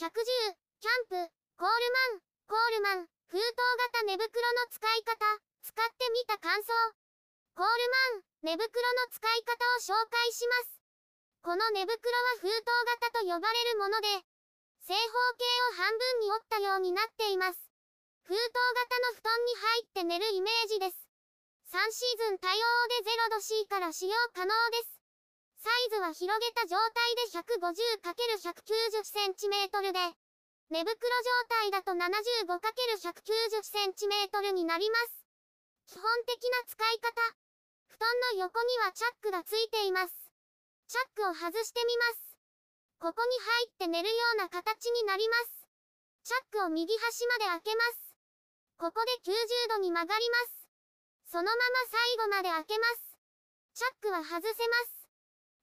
110、キャンプ、コールマン、コールマン、封筒型寝袋の使い方、使ってみた感想。コールマン、寝袋の使い方を紹介します。この寝袋は封筒型と呼ばれるもので、正方形を半分に折ったようになっています。封筒型の布団に入って寝るイメージです。3シーズン対応で 0°C から使用可能です。サイズは広げた状態で 150×190cm で、寝袋状態だと 75×190cm になります。基本的な使い方。布団の横にはチャックがついています。チャックを外してみます。ここに入って寝るような形になります。チャックを右端まで開けます。ここで90度に曲がります。そのまま最後まで開けます。チャックは外せます。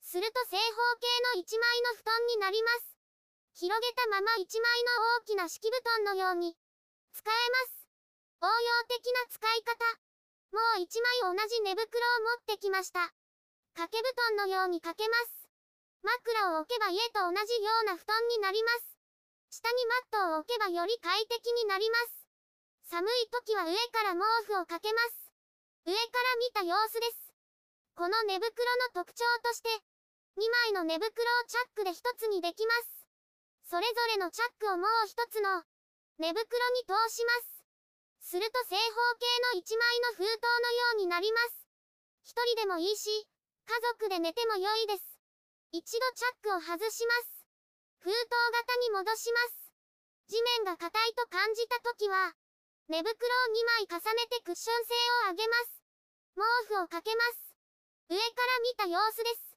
すると正方形の1枚の布団になります。広げたまま1枚の大きな敷布団のように使えます。応用的な使い方。もう1枚同じ寝袋を持ってきました。掛け布団のようにかけます。枕を置けば家と同じような布団になります。下にマットを置けばより快適になります。寒い時は上から毛布をかけます。上から見た様子です。この寝袋の特徴として、2枚の寝袋をチャックで1つにできます。それぞれのチャックをもう1つの寝袋に通します。すると正方形の1枚の封筒のようになります。1人でもいいし、家族で寝ても良いです。一度チャックを外します。封筒型に戻します。地面が硬いと感じた時は、寝袋を2枚重ねてクッション性を上げます。毛布をかけます。上から見た様子です。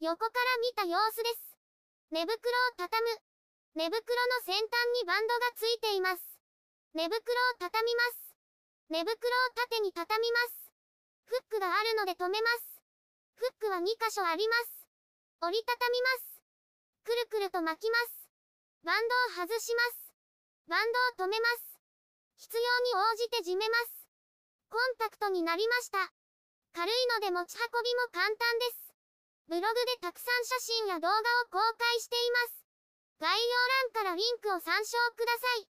横から見た様子です。寝袋を畳む。寝袋の先端にバンドがついています。寝袋を畳みます。寝袋を縦に畳みます。フックがあるので止めます。フックは2箇所あります。折りたたみます。くるくると巻きます。バンドを外します。バンドを止めます。必要に応じて締めます。コンパクトになりました。軽いので持ち運びも簡単です。ブログでたくさん写真や動画を公開しています。概要欄からリンクを参照ください。